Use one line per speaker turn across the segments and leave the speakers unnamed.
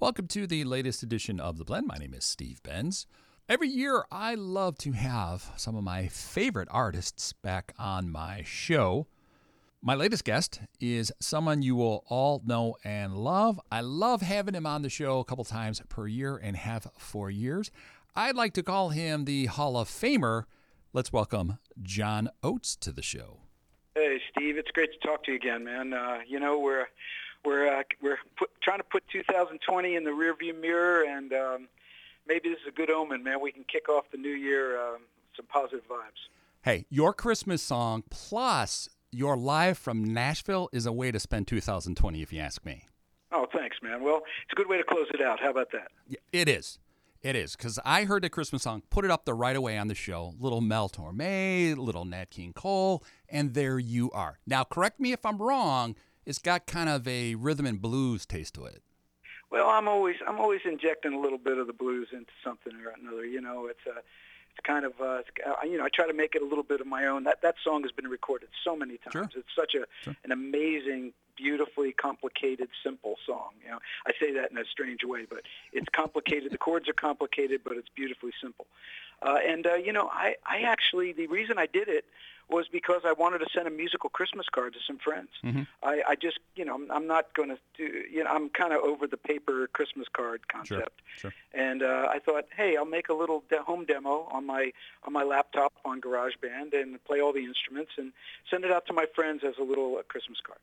Welcome to the latest edition of The Blend. My name is Steve Benz. Every year, I love to have some of my favorite artists back on my show. My latest guest is someone you will all know and love. I love having him on the show a couple times per year and have for years. I'd like to call him the Hall of Famer. Let's welcome John Oates to the show.
Hey, Steve. It's great to talk to you again, man. Uh, you know, we're we're uh, we're put, trying to put 2020 in the rearview mirror, and um, maybe this is a good omen, man. We can kick off the new year um, some positive vibes.
Hey, your Christmas song plus your live from Nashville is a way to spend 2020, if you ask me.
Oh, thanks, man. Well, it's a good way to close it out. How about that?
Yeah, It is. It is because I heard the Christmas song, put it up the right away on the show. Little Mel Torme, little Nat King Cole, and there you are. Now, correct me if I'm wrong it's got kind of a rhythm and blues taste to it.
Well, I'm always I'm always injecting a little bit of the blues into something or another. You know, it's a it's kind of uh, it's, uh, you know I try to make it a little bit of my own. That that song has been recorded so many times.
Sure.
It's such a
Sure.
an amazing, beautifully complicated, simple song. You know, I say that in a strange way, but it's complicated. the chords are complicated, but it's beautifully simple. Uh, and uh, you know, I I actually the reason I did it was because I wanted to send a musical Christmas card to some friends.
Mhm.
I, I just, you know, I'm, I'm not going to do, you know, I'm kind of over the paper Christmas card concept.
Sure.
And uh, I thought, hey, I'll make a little de- home demo on my on my laptop on GarageBand and play all the instruments and send it out to my friends as a little uh, Christmas card.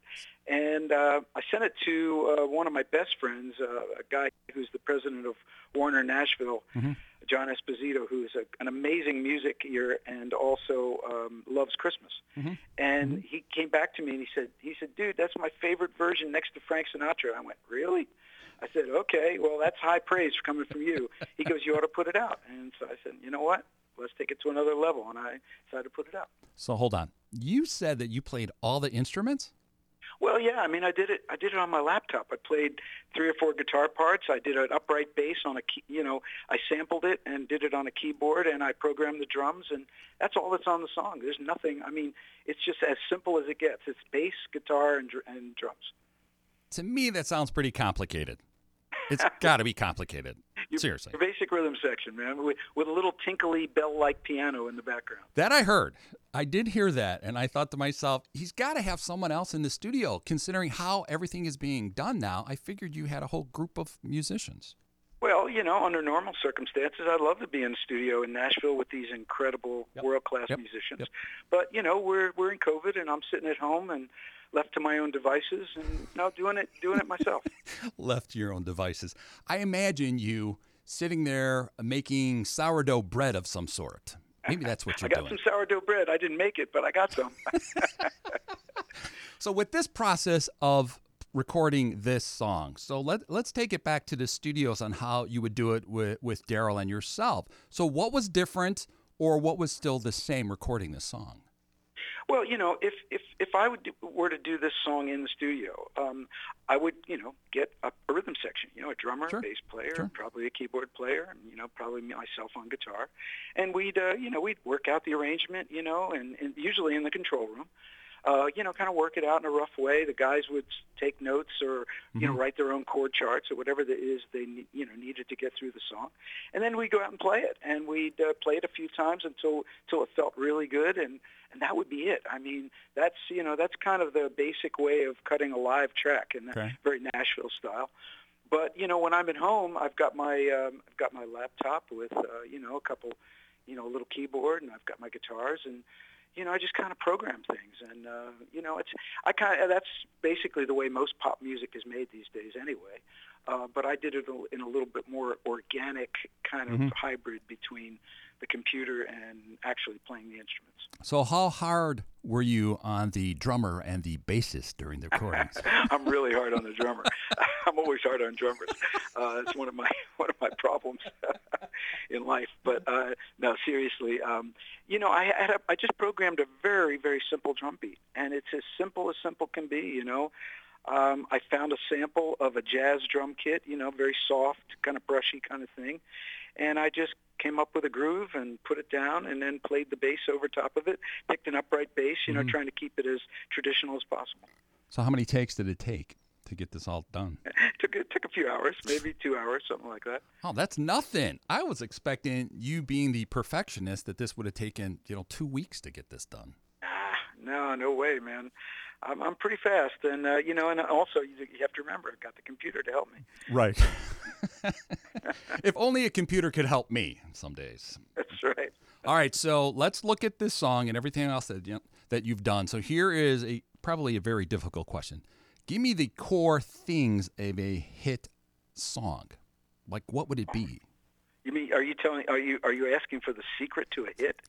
And uh, I sent it to uh, one of my best friends, uh, a guy who's the president of Warner Nashville,
Mhm.
John Esposito, who's a, an amazing music ear and also um, loves Christmas.
Mhm.
And he came back to me and he said, he said, dude, that's my favorite version next to Frank Sinatra. I went, really? I said, okay, well, that's high praise coming from you. He goes, you ought to put it out. And so I said, you know what? Let's take it to another level. And I decided to put it out.
So hold on. You said that you played all the instruments?
Well, yeah. I mean, I did it. I did it on my laptop. I played three or four guitar parts. I did an upright bass on a key. You know, I sampled it and did it on a keyboard, and I programmed the drums, and that's all that's on the song. There's nothing. I mean, it's just as simple as it gets. It's bass, guitar, and, and drums.
To me, that sounds pretty complicated. It's got to be complicated.
Your-
Seriously.
Your basic rhythm section, man, with, with a little tinkly bell-like piano in the background.
That I heard. I did hear that. And I thought to myself, he's got to have someone else in the studio, considering how everything is being done now. I figured you had a whole group of musicians.
Well, you know, under normal circumstances, I'd love to be in the studio in Nashville with these incredible
Yep.
world-class
Yep.
musicians.
Yep.
But you know, we're we're in COVID, and I'm sitting at home and left to my own devices, and now doing it doing it myself.
left to your own devices. I imagine you sitting there making sourdough bread of some sort. Maybe that's what you're doing.
I got
doing.
some sourdough bread. I didn't make it, but I got some.
So with this process of recording this song, so let let's take it back to the studios on how you would do it with with Daryl and yourself. So what was different, or what was still the same recording this song?
Well, you know, if if if I would do, were to do this song in the studio, um, I would, you know, get a, a rhythm section. You know, a drummer,
Sure.
bass player,
Sure.
probably a keyboard player, and you know, probably myself on guitar, and we'd, uh, you know, we'd work out the arrangement, you know, and, and usually in the control room. Uh, you know, kind of work it out in a rough way. The guys would take notes or, you know,
Mhm.
write their own chord charts or whatever it is they, you know, needed to get through the song. And then we'd go out and play it. And we'd uh, play it a few times until, until it felt really good. And, and that would be it. I mean, that's, you know, that's kind of the basic way of cutting a live track in that
Okay.
very Nashville style. But, you know, when I'm at home, I've got my, um, I've got my laptop with, uh, you know, a couple, you know, a little keyboard and I've got my guitars and, you know, I just kind of program things, and uh, you know, it's I kind of that's basically the way most pop music is made these days, anyway. uh, but I did it in a little bit more organic kind of
Mm-hmm.
hybrid between the computer and actually playing the instruments.
So, how hard were you on the drummer and the bassist during the recordings?
I'm really hard on the drummer. I'm always hard on drummers. Uh, it's one of my one of my problems in life. But uh, no, seriously, um, you know, I had a, I just programmed a very very simple drum beat, and it's as simple as simple can be. You know, um, I found a sample of a jazz drum kit. You know, very soft, kind of brushy kind of thing, and I just came up with a groove and put it down and then played the bass over top of it picked an upright bass you know
Mm-hmm.
trying to keep it as traditional as possible
so, how many takes did it take to get this all done?
took it took a few hours, maybe two hours, something like that.
Oh, that's nothing. I was expecting you being the perfectionist that this would have taken, you know, two weeks to get this done.
Ah, no, no way, man. I'm I'm pretty fast, and uh, you know, and also you, you have to remember, I've got the computer to help me.
Right. if only a computer could help me some days.
That's right.
All right, so let's look at this song and everything else that you know, that you've done. So here is a probably a very difficult question. Give me the core things of a hit song. Like what would it be?
You mean are you telling are you are you asking for the secret to a hit?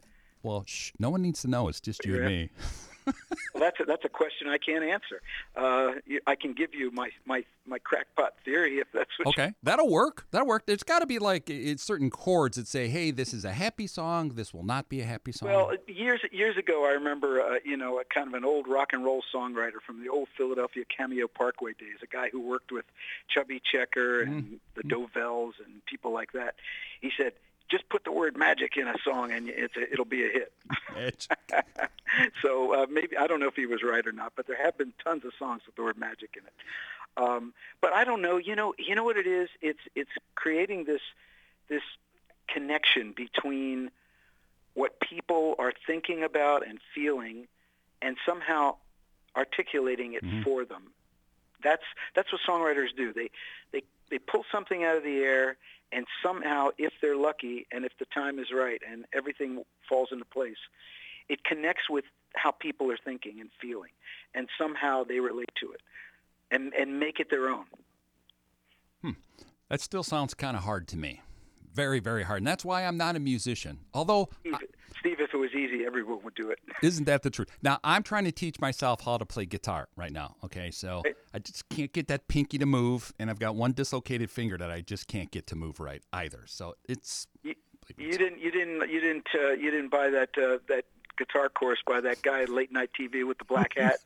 Well, shh, no one needs to know. It's just you and me.
Well, that's a, that's a question I can't answer. Uh, I can give you my my my crackpot theory if that's what.
Okay, that'll work. That'll work. There's got to be like it's certain chords that say, "Hey, this is a happy song. This will not be a happy song."
Well, years years ago, I remember, uh, you know, a kind of an old rock and roll songwriter from the old Philadelphia Cameo Parkway days, a guy who worked with Chubby Checker and the Dovells and people like that. He said, "Just put the word magic in a song, and it's a, it'll be a hit."
It's-
so uh, maybe I don't know if he was right or not, but there have been tons of songs with the word magic in it. Um, but I don't know. You know, you know what it is? It's it's creating this this connection between what people are thinking about and feeling, and somehow articulating it for them. That's that's what songwriters do. They they they pull something out of the air, and somehow, if they're lucky, and if the time is right, and everything falls into place, it connects with how people are thinking and feeling, and somehow they relate to it, and and make it their own.
that still sounds kind of hard to me. Very, very hard, and that's why I'm not a musician. Although,
Steve, Steve, if it was easy, everyone would do it.
isn't that the truth? Now, I'm trying to teach myself how to play guitar right now. Okay, so I just can't get that pinky to move, and I've got one dislocated finger that I just can't get to move right either. So it's
You, you didn't you didn't you didn't uh, you didn't buy that uh, that guitar course by that guy at late night TV with the black hat.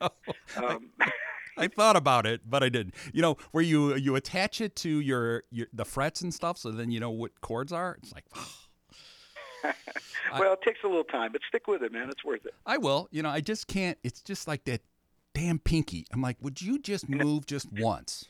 um,
I thought about it, but I didn't. You know, where you you attach it to your, your the frets and stuff, so then you know what chords are. It's like,
well, it takes a little time, but stick with it, man. It's worth it.
I will. You know, I just can't. It's just like that damn pinky. I'm like, would you just move just once?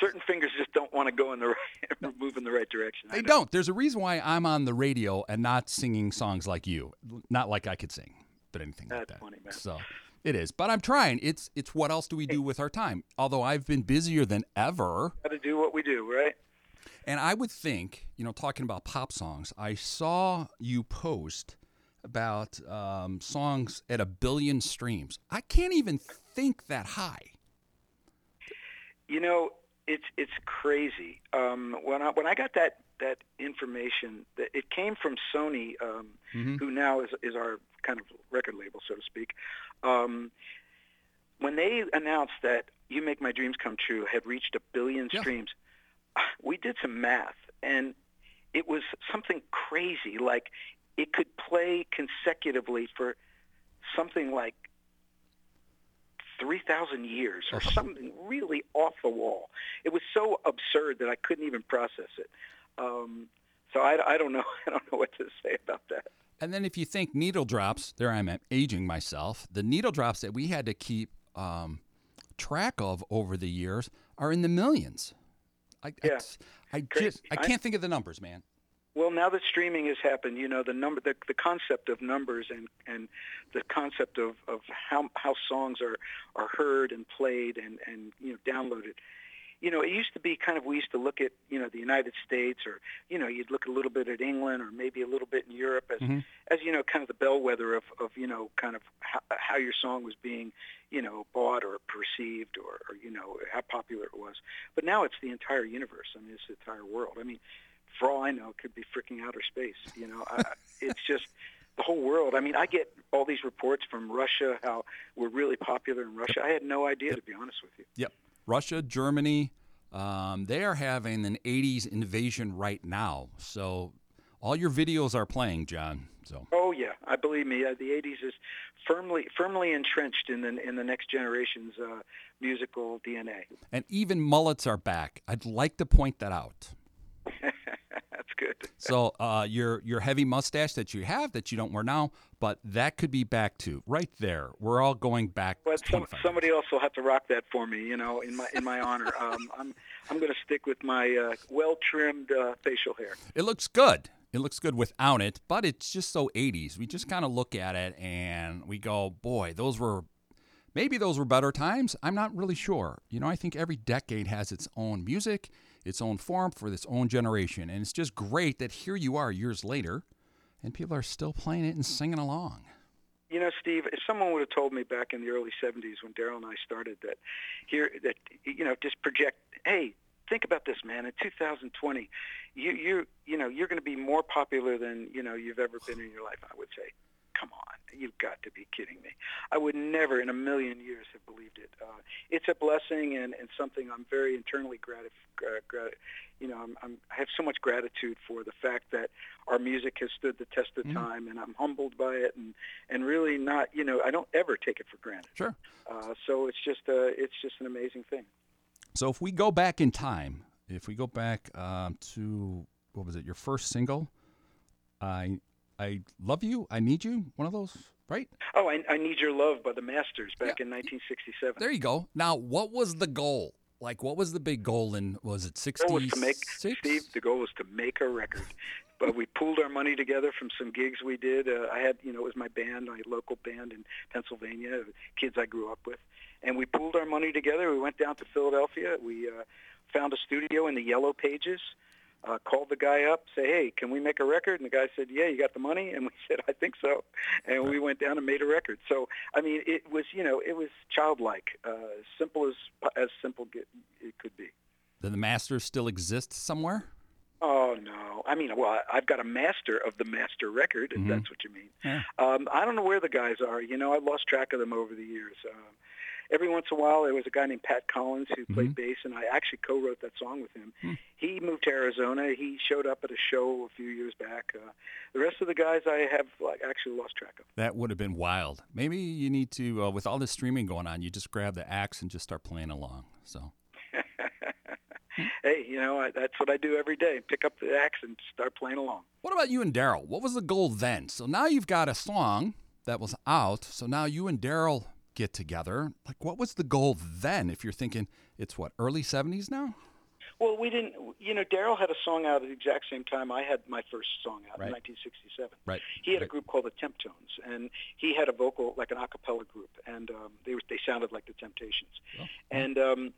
Certain fingers just don't want to go in the right, move in the right direction.
They don't. There's a reason why I'm on the radio and not singing songs like you. Not like I could sing, but anything like that.
funny.
So it is. But I'm trying. It's it's what else do we do with our time? Although I've been busier than ever.
Got to do what we do, right?
And I would think, you know, talking about pop songs, I saw you post about um, songs at a billion streams. I can't even think that high.
You know, it's it's crazy. Um, when I when I got that that information, that it came from Sony, um, who now is is our kind of record label, so to speak. Um, when they announced that "You Make My Dreams Come True" had reached a billion
Yeah.
streams, we did some math, and it was something crazy. Like it could play consecutively for something like 3,000 years or something really off the wall. It was so absurd that I couldn't even process it. Um, so I, I don't know. I don't know what to say about that.
And then if you think needle drops, there I'm aging myself. The needle drops that we had to keep um, track of over the years are in the millions. I,
Yeah.
I, I just I
I-
can't think of the numbers, man.
Well, now that streaming has happened, you know the number, the, the concept of numbers, and and the concept of, of how how songs are are heard and played and and you know downloaded. You know, it used to be kind of we used to look at you know the United States or you know you'd look a little bit at England or maybe a little bit in Europe as
Mm-hmm.
as you know kind of the bellwether of of you know kind of how, how your song was being you know bought or perceived or, or you know how popular it was. But now it's the entire universe. I mean, it's the entire world. I mean, for all I know, it could be freaking outer space. You know, I, it's just the whole world. I mean, I get all these reports from Russia how we're really popular in Russia. I had no idea, to be honest with you.
Yep. Russia, Germany, um, they are having an 80s invasion right now. So all your videos are playing, John. So
Oh yeah, I believe me. Uh, the '80s is firmly firmly entrenched in the in the next generation's uh, musical DNA.
and even mullets are back. I'd like to point that out.
That's good.
So uh, your your heavy mustache that you have that you don't wear now, but that could be back too. Right there. We're all going back.
But some, somebody else will have to rock that for me, you know, in my in my honor. Um, I'm I'm going to stick with my uh, well trimmed uh, facial hair.
It looks good. It looks good without it, but it's just so 80s. We just kind of look at it and we go, boy, those were maybe those were better times. I'm not really sure. You know, I think every decade has its own music, its own form for its own generation. And it's just great that here you are years later and people are still playing it and singing along.
You know, Steve, if someone would have told me back in the early '70s when Daryl and I started that here that you know just project, hey, think about this, man. In 2020, you you you know you're going to be more popular than you know you've ever been in your life. I would say, come on, you've got to be kidding me. I would never in a million years have believed it. Uh, it's a blessing and, and something I'm very internally gratif- gra- gra- you know, I'm, I'm, I have so much gratitude for the fact that our music has stood the test of time, and I'm humbled by it, and and really not, you know, I don't ever take it for granted.
Sure.
Uh, so it's just uh, it's just an amazing thing.
So if we go back in time, if we go back um, to what was it, your first single, I I love you, I need you, one of those, right?
Oh, I, I need your love by the Masters back in 1967.
There you go. Now, what was the goal? Like, what was the big goal in? Was it
The goal was to make? Steve. The goal was to make a record, but we pooled our money together from some gigs we did. Uh, I had, you know, it was my band, my local band in Pennsylvania, kids I grew up with, and we pooled our money together. We went down to Philadelphia. We uh, found a studio in the Yellow Pages. Uh, called the guy up, say, hey, can we make a record? And the guy said, yeah, you got the money? And we said, I think so. And we went down and made a record. So, I mean, it was, you know, it was childlike, uh, simple as as simple get, it could be.
Do the Masters still exist somewhere?
Oh no! I mean, well, I've got a master of the master record, if that's what you mean.
Yeah.
Um, I don't know where the guys are. You know, I've lost track of them over the years. Um, every once in a while, there was a guy named Pat Collins who played bass, and I actually co-wrote that song with him. He moved to Arizona. He showed up at a show a few years back. Uh, the rest of the guys, I have like actually lost track of.
That would have been wild. Maybe you need to, uh, with all this streaming going on, you just grab the axe and just start playing along. So
Hey, you know, I, that's what I do every day: pick up the axe and start playing along.
What about you and Daryl? What was the goal then? So now you've got a song that was out. So now you and Daryl get together. Like, what was the goal then? If you're thinking it's what early '70s now?
Well, we didn't. You know, Daryl had a song out at the exact same time I had my first song out
Right.
in 1967.
Right.
He had a group called the Temptones, and he had a vocal like an a cappella group, and um, they were, they sounded like the Temptations.
Oh,
And um,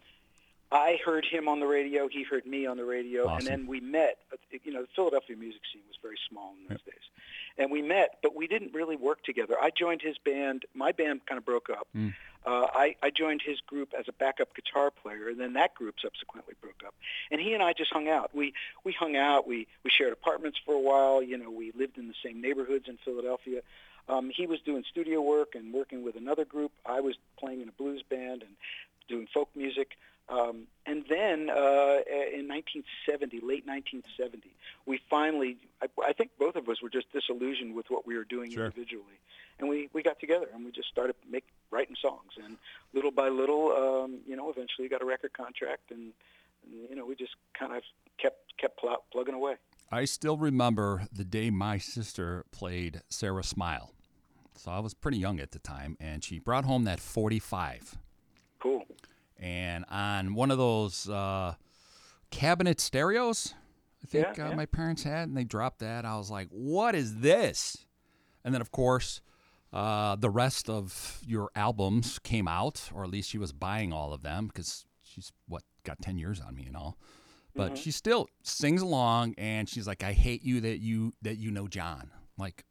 I heard him on the radio. He heard me on the radio,
Awesome.
and then we met. But, You know, the Philadelphia music scene was very small in those days, and we met, but we didn't really work together. I joined his band. My band kind of broke up.
Mm.
Uh, I, I joined his group as a backup guitar player, and then that group subsequently broke up. And he and I just hung out. We we hung out. We we shared apartments for a while. You know, we lived in the same neighborhoods in Philadelphia. Um, he was doing studio work and working with another group. I was playing in a blues band and doing folk music. Um, and then uh, in 1970, late 1970, we finally, I, I think both of us were just disillusioned with what we were doing
Sure.
individually. And we, we got together and we just started make, writing songs. And little by little, um, you know, eventually got a record contract and, and you know, we just kind of kept, kept pl- plugging away.
I still remember the day my sister played Sara Smile. So I was pretty young at the time, and she brought home that 45. And on one of those uh, cabinet stereos, I think
Yeah,
uh,
yeah.
my parents had, and they dropped that. I was like, what is this? And then, of course, uh, the rest of your albums came out, or at least she was buying all of them because she's, what, got 10 years on me and all. But she still sings along and she's like, I hate you that you that you know John. I'm like,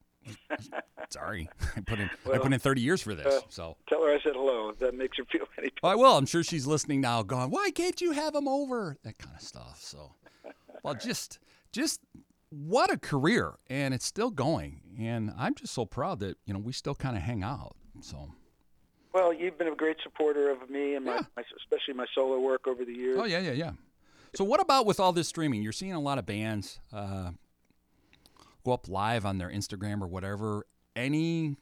sorry. I put in I put in 30 years for this. so
Tell her I said hello. If that makes her feel any
well, I will. I'm sure she's listening now, going, "Why can't you have him over?" That kind of stuff. So, well, just, just what a career, and it's still going. And I'm just so proud that you know we still kind of hang out. So,
Well, you've been a great supporter of me and my,
Yeah.
my especially my solo work over the years.
oh yeah, yeah, yeah. So, what about with all this streaming? You're seeing a lot of bands uh, go up live on their Instagram or whatever. Any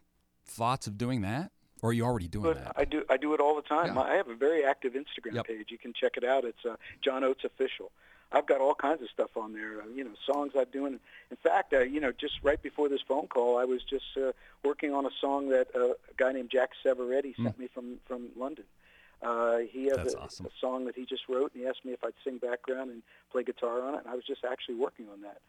thoughts of doing that, or are you already doing
But
that?
I do I do it all the time.
Yeah.
I have a very active Instagram
Yep.
page. You can check it out. It's uh, John Oates official. I've got all kinds of stuff on there. Uh, you know, songs I'm doing. In fact, uh, you know, just right before this phone call, I was just uh, working on a song that uh, a guy named Jack Savoretti sent me from from London. Uh, he has
Hmm. That's
a,
awesome.
a song that he just wrote, and he asked me if I'd sing background and play guitar on it, and I was just actually working on that.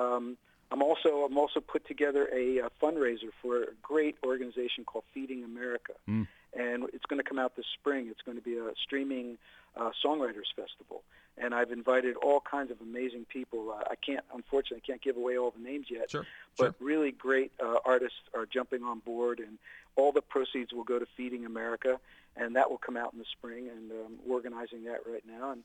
Um, I'm also I'm also put together a, uh fundraiser for a great organization called Feeding America,
Mm.
and it's going to come out this spring. It's going to be a streaming uh, songwriters festival, and I've invited all kinds of amazing people. Uh, I can't unfortunately I can't give away all the names yet,
Sure,
but
sure.
really great uh, artists are jumping on board, and all the proceeds will go to Feeding America, and that will come out in the spring. And um, we're organizing that right now, and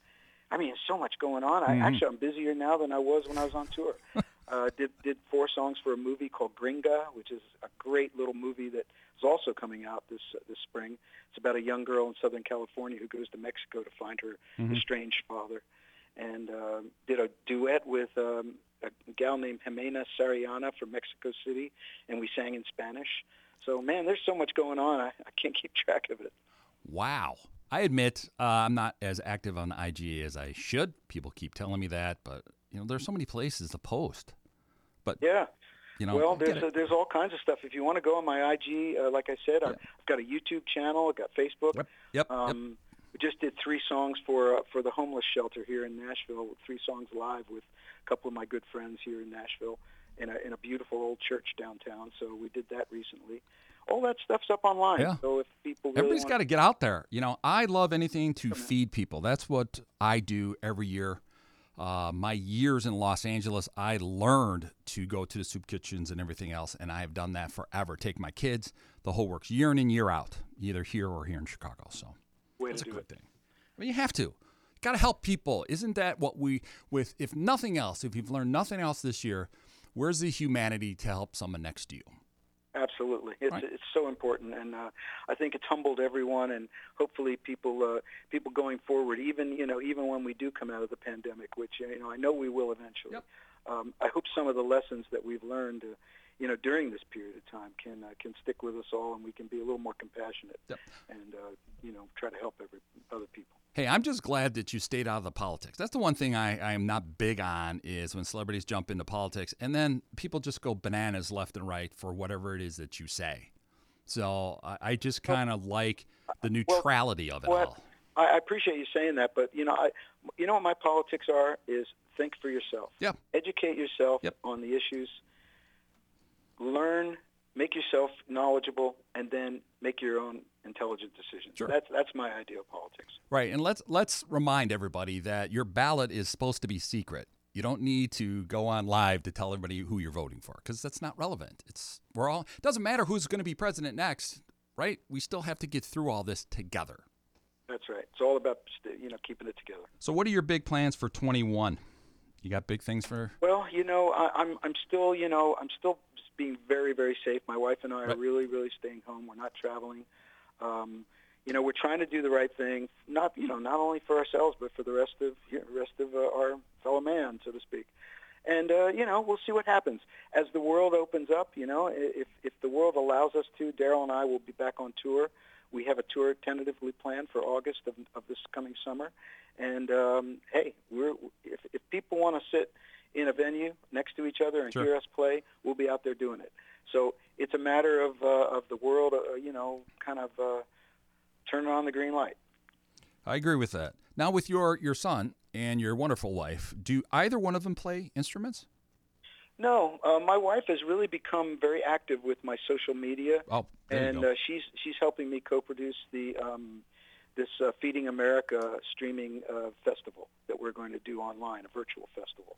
I mean, there's so much going on. I,
Mhm.
actually, I'm busier now than I was when I was on tour. uh, did did four songs for a movie called Gringa, which is a great little movie that is also coming out this uh, this spring. It's about a young girl in Southern California who goes to Mexico to find her
Mhm.
estranged father, and um, did a duet with um, a gal named Ximena Sariñana from Mexico City, and we sang in Spanish. So man, there's so much going on. I, I can't keep track of it.
Wow. I admit uh, I'm not as active on IG as I should. People keep telling me that, but you know, there's so many places to post. But
Yeah.
you know,
well, there's uh there's all kinds of stuff. If you want to go on my IG, uh, like I said, I've I've got a YouTube channel. I've got Facebook.
Yep, yep, yep.
Um, We just did three songs for uh, for the homeless shelter here in Nashville. Three songs live with a couple of my good friends here in Nashville, in a in a beautiful old church downtown. So we did that recently. All that stuff's up online.
Yeah.
So if people really
Everybody's got to get out there. You know, I love anything to feed people. That's what I do every year. Uh, my years in Los Angeles, I learned to go to the soup kitchens and everything else, and I have done that forever. Take my kids, the whole works, year in and year out, either here or here in Chicago. So
way
that's a good
it.
thing. I mean, you have to. Got to help people. Isn't that what we, with, if nothing else, if you've learned nothing else this year, where's the humanity to help someone next to you?
Absolutely, it's
Right.
it's so important, and uh, I think it's humbled everyone, and hopefully people uh, people going forward, even you know even when we do come out of the pandemic, which you know I know we will eventually.
Yep.
Um, I hope some of the lessons that we've learned, uh, you know, during this period of time can uh, can stick with us all, and we can be a little more compassionate,
Yep.
and uh, you know try to help every other people.
Hey, I'm just glad that you stayed out of the politics. That's the one thing I, I am not big on is when celebrities jump into politics and then people just go bananas left and right for whatever it is that you say. So I, I just kind of like the neutrality of it
Well,
all.
I, I appreciate you saying that, but you know, I, you know what my politics are is think for yourself.
Yeah.
Educate yourself
Yep.
on the issues. Learn, make yourself knowledgeable, and then make your own intelligent decisions.
Sure.
That's that's my idea of politics.
Right, and let's let's remind everybody that your ballot is supposed to be secret. You don't need to go on live to tell everybody who you're voting for because that's not relevant. It's we're all it doesn't matter who's going to be president next, right? We still have to get through all this together.
That's right. It's all about you know keeping it together.
So, what are your big plans for 21? You got big things for?
Well, you know, I, I'm I'm still you know I'm still being very very safe. My wife and I are
Right.
really really staying home. We're not traveling. Um, you know, we're trying to do the right thing, not you know not only for ourselves but for the rest of you know, rest of uh, our fellow man, so to speak. And uh, you know, we'll see what happens as the world opens up. You know, if if the world allows us to, Daryl and I will be back on tour. We have a tour tentatively planned for August of, of this coming summer. And um, hey, we're if, if people want to sit in a venue next to each other and
Sure.
hear us play, we'll be out there doing it. So it's a matter of uh, of the world, uh, you know, kind of uh, turning on the green light.
I agree with that. Now, with your your son and your wonderful wife, do either one of them play instruments?
No, uh, my wife has really become very active with my social media,
Oh,
and uh, she's she's helping me co-produce the um, this uh, Feeding America streaming uh, festival that we're going to do online, a virtual festival.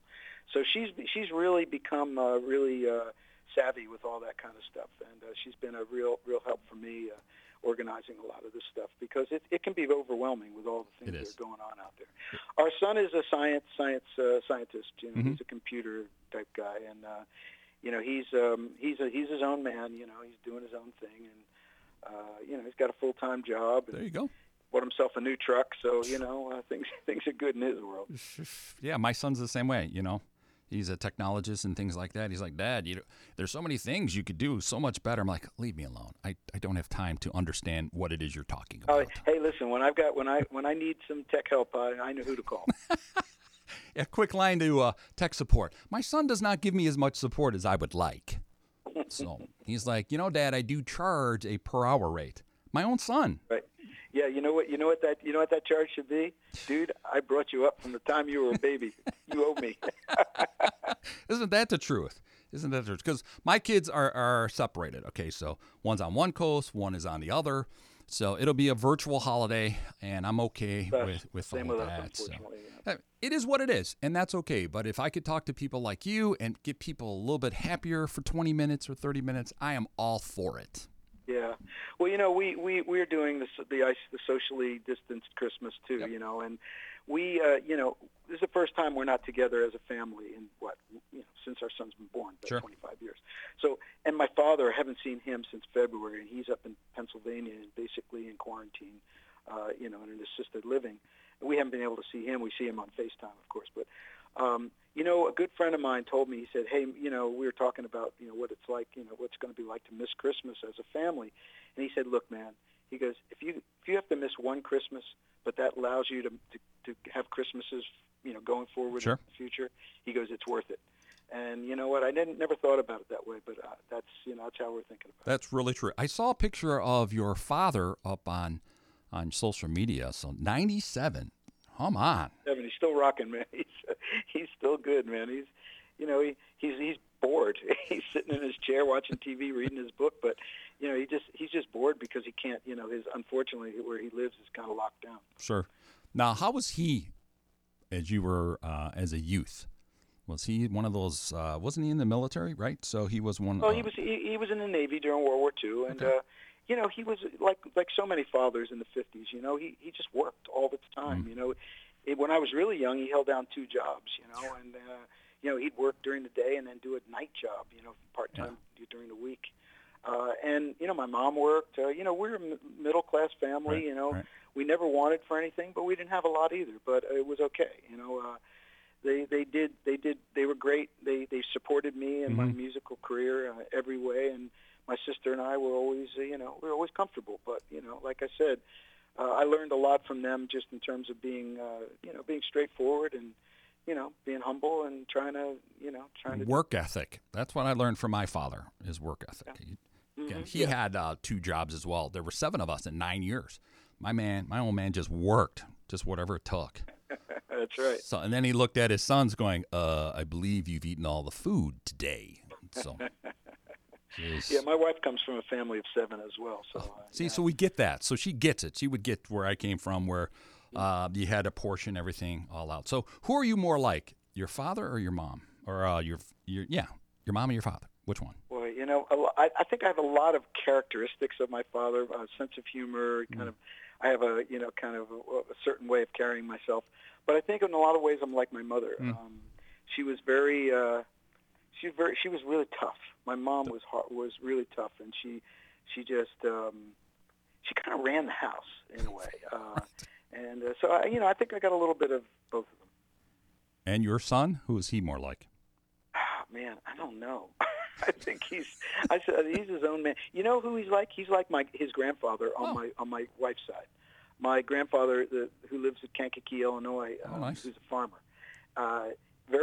So she's she's really become uh, really uh, savvy with all that kind of stuff, and uh, she's been a real real help for me. Uh, organizing a lot of this stuff because it, it can be overwhelming with all the things that are going on out there. Our son is a science science uh, scientist. You know, mm-hmm. he's a computer type guy, and uh, you know he's um, he's a, he's his own man. You know, he's doing his own thing, and uh, you know he's got a full time job. And,
there you go
bought himself a new truck, so you know uh, things things are good in his world.
Yeah, my son's the same way. You know, he's a technologist and things like that. He's like, Dad, you know, there's so many things you could do so much better. I'm like, leave me alone. I, I don't have time to understand what it is you're talking oh, about.
hey, listen, when I've got when I when I need some tech help, I, I know who to call.
a quick line to uh, tech support. My son does not give me as much support as I would like. so he's like, you know, Dad, I do charge a per hour rate. My own son.
Right. Yeah, you know what? You know what that you know what that charge should be, dude. I brought you up from the time you were a baby. you owe me.
Isn't that the truth? Isn't that the truth? Because my kids are are separated. Okay, so one's on one coast, one is on the other. So it'll be a virtual holiday, and I'm okay that's with with all with that. Us, so. Yeah. Uh, it is what it is, and that's okay. But if I could talk to people like you and get people a little bit happier for 20 minutes or 30 minutes, I am all for it.
Yeah, well, you know, we we we're doing this the the socially distanced Christmas too, yep. you know, and we, uh, you know, this is the first time we're not together as a family in what, you know, since our son's been born, sure. 25 years. So, and my father, I haven't seen him since February, and he's up in Pennsylvania and basically in quarantine, uh, you know, in an assisted living. And we haven't been able to see him. We see him on FaceTime, of course, but um, you know, a good friend of mine told me, he said, hey, you know, we were talking about, you know, what it's like, you know, what's going to be like to miss Christmas as a family. And he said, look, man, he goes, if you if you have to miss one Christmas, but that allows you to to, to have Christmases, you know, going forward
sure.
in the future, he goes, it's worth it. And you know what? I didn't never thought about it that way, but uh, that's you know that's how we're thinking about
it. That's really true. I saw a picture of your father up on on social media. So ninety seven. Come on.
Seven. He's still rocking, man. He's he's still good, man. He's you know he he's he's bored. he's sitting in his chair watching TV, reading his book, but you know, he just he's just bored because he can't. You know, his unfortunately where he lives is kind of locked down.
Sure. Now, how was he as you were uh, as a youth? Was he one of those? Uh, wasn't he in the military? Right. So he was one.
Oh, uh, he was. He, he, was in the Navy during World War II, and okay. uh, you know, he was like like so many fathers in the '50s. You know, he he just worked all the time. Mm. You know, it, when I was really young, he held down two jobs. You know, and uh, you know he'd work during the day and then do a night job. You know, part time yeah. during the week. Uh, and you know, my mom worked. Uh, you know, we're a m- middle class family. Right, you know, right. we never wanted for anything, but we didn't have a lot either. But it was okay. You know, uh, they they did they did they were great. They they supported me in mm-hmm. my musical career uh, every way, and my sister and I were always uh, you know we were always comfortable. But you know, like I said, uh, I learned a lot from them just in terms of being uh, you know being straightforward and you know, being humble and trying to, you know, trying to
work ethic. That's what I learned from my father is work ethic. Yeah. Mm-hmm. He yeah. had uh, two jobs as well. There were seven of us in nine years. My man, my old man, just worked, just whatever it took.
That's right.
So, and then he looked at his sons, going, uh, "I believe you've eaten all the food today." So.
yeah, my wife comes from a family of seven as well. So uh,
see,
yeah.
so we get that. So she gets it. She would get where I came from, where uh, you had to portion everything all out. So who are you more like, your father or your mom, or uh, your your yeah, your mom or your father? Which one?
Well, you know, I, I think I have a lot of characteristics of my father, a sense of humor, kind mm. of. I have a you know kind of a, a certain way of carrying myself, but I think in a lot of ways I'm like my mother. Mm. Um, she was very, uh, she was very, she was really tough. My mom was hard, was really tough, and she, she just, um, she kind of ran the house in a way. Uh, and uh, so, I, you know, I think I got a little bit of both of them.
And your son, who is he more like?
Oh, man, I don't know. I think he's. I said he's his own man. You know who he's like? He's like my his grandfather on oh. my on my wife's side. My grandfather, the, who lives in Kankakee, Illinois,
uh, oh, nice.
who's a farmer. Uh,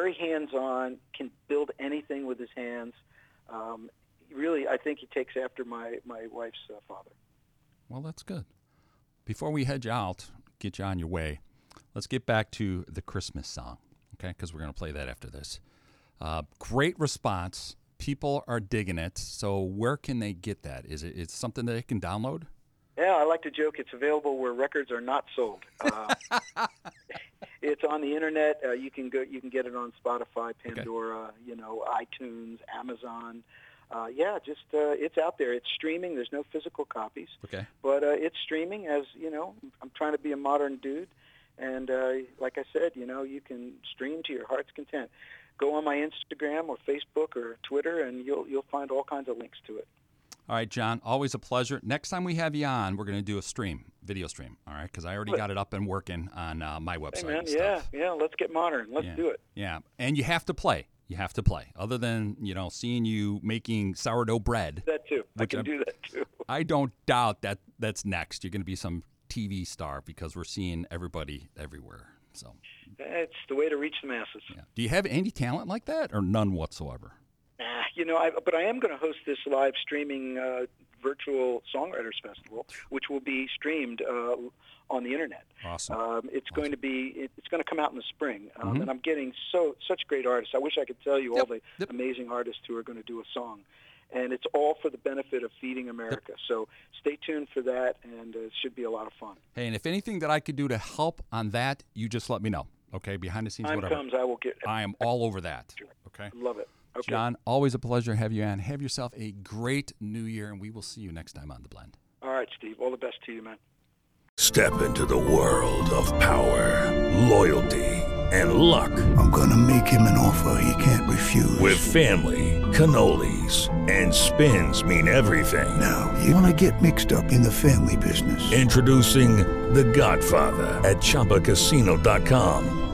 very hands-on, can build anything with his hands. Um, really, I think he takes after my my wife's uh, father.
Well, that's good. Before we head you out, get you on your way, let's get back to the Christmas song, okay? Because we're going to play that after this. Uh, great response people are digging it. So where can they get that? Is it it's something that they can download?
Yeah, I like to joke it's available where records are not sold. Uh, it's on the internet. Uh, you can go. You can get it on Spotify, Pandora, okay. you know, iTunes, Amazon. Uh, yeah, just uh, it's out there. It's streaming. There's no physical copies.
Okay.
But uh, it's streaming. As you know, I'm trying to be a modern dude, and uh, like I said, you know, you can stream to your heart's content. Go on my Instagram or Facebook or Twitter, and you'll you'll find all kinds of links to it.
All right, John, always a pleasure. Next time we have you on, we're going to do a stream, video stream, all right? Because I already got it up and working on uh, my website.
Hey, man, yeah, yeah, let's get modern. Let's
yeah.
do it.
Yeah, and you have to play. You have to play. Other than, you know, seeing you making sourdough bread.
That too. I can I'm, do that too.
I don't doubt that that's next. You're going to be some TV star because we're seeing everybody everywhere. So
it's the way to reach the masses.
Yeah. Do you have any talent like that or none whatsoever?
You know, I, but I am going to host this live streaming uh, virtual songwriters festival, which will be streamed uh, on the internet.
Awesome.
Um, it's
awesome.
going to be it's going to come out in the spring, um,
mm-hmm.
and I'm getting so such great artists. I wish I could tell you
yep.
all the
yep.
amazing artists who are going to do a song. And it's all for the benefit of feeding America. Yep. So stay tuned for that, and uh, it should be a lot of fun.
Hey, and if anything that I could do to help on that, you just let me know. Okay, behind the scenes,
Time
whatever.
comes, I will get.
I am all over that. Okay.
Love it. Okay.
John, always a pleasure to have you on. Have yourself a great new year, and we will see you next time on The Blend.
All right, Steve. All the best to you, man.
Step into the world of power, loyalty, and luck.
I'm going to make him an offer he can't refuse.
With family, cannolis, and spins mean everything.
Now, you want to get mixed up in the family business.
Introducing The Godfather at ChumbaCasino.com.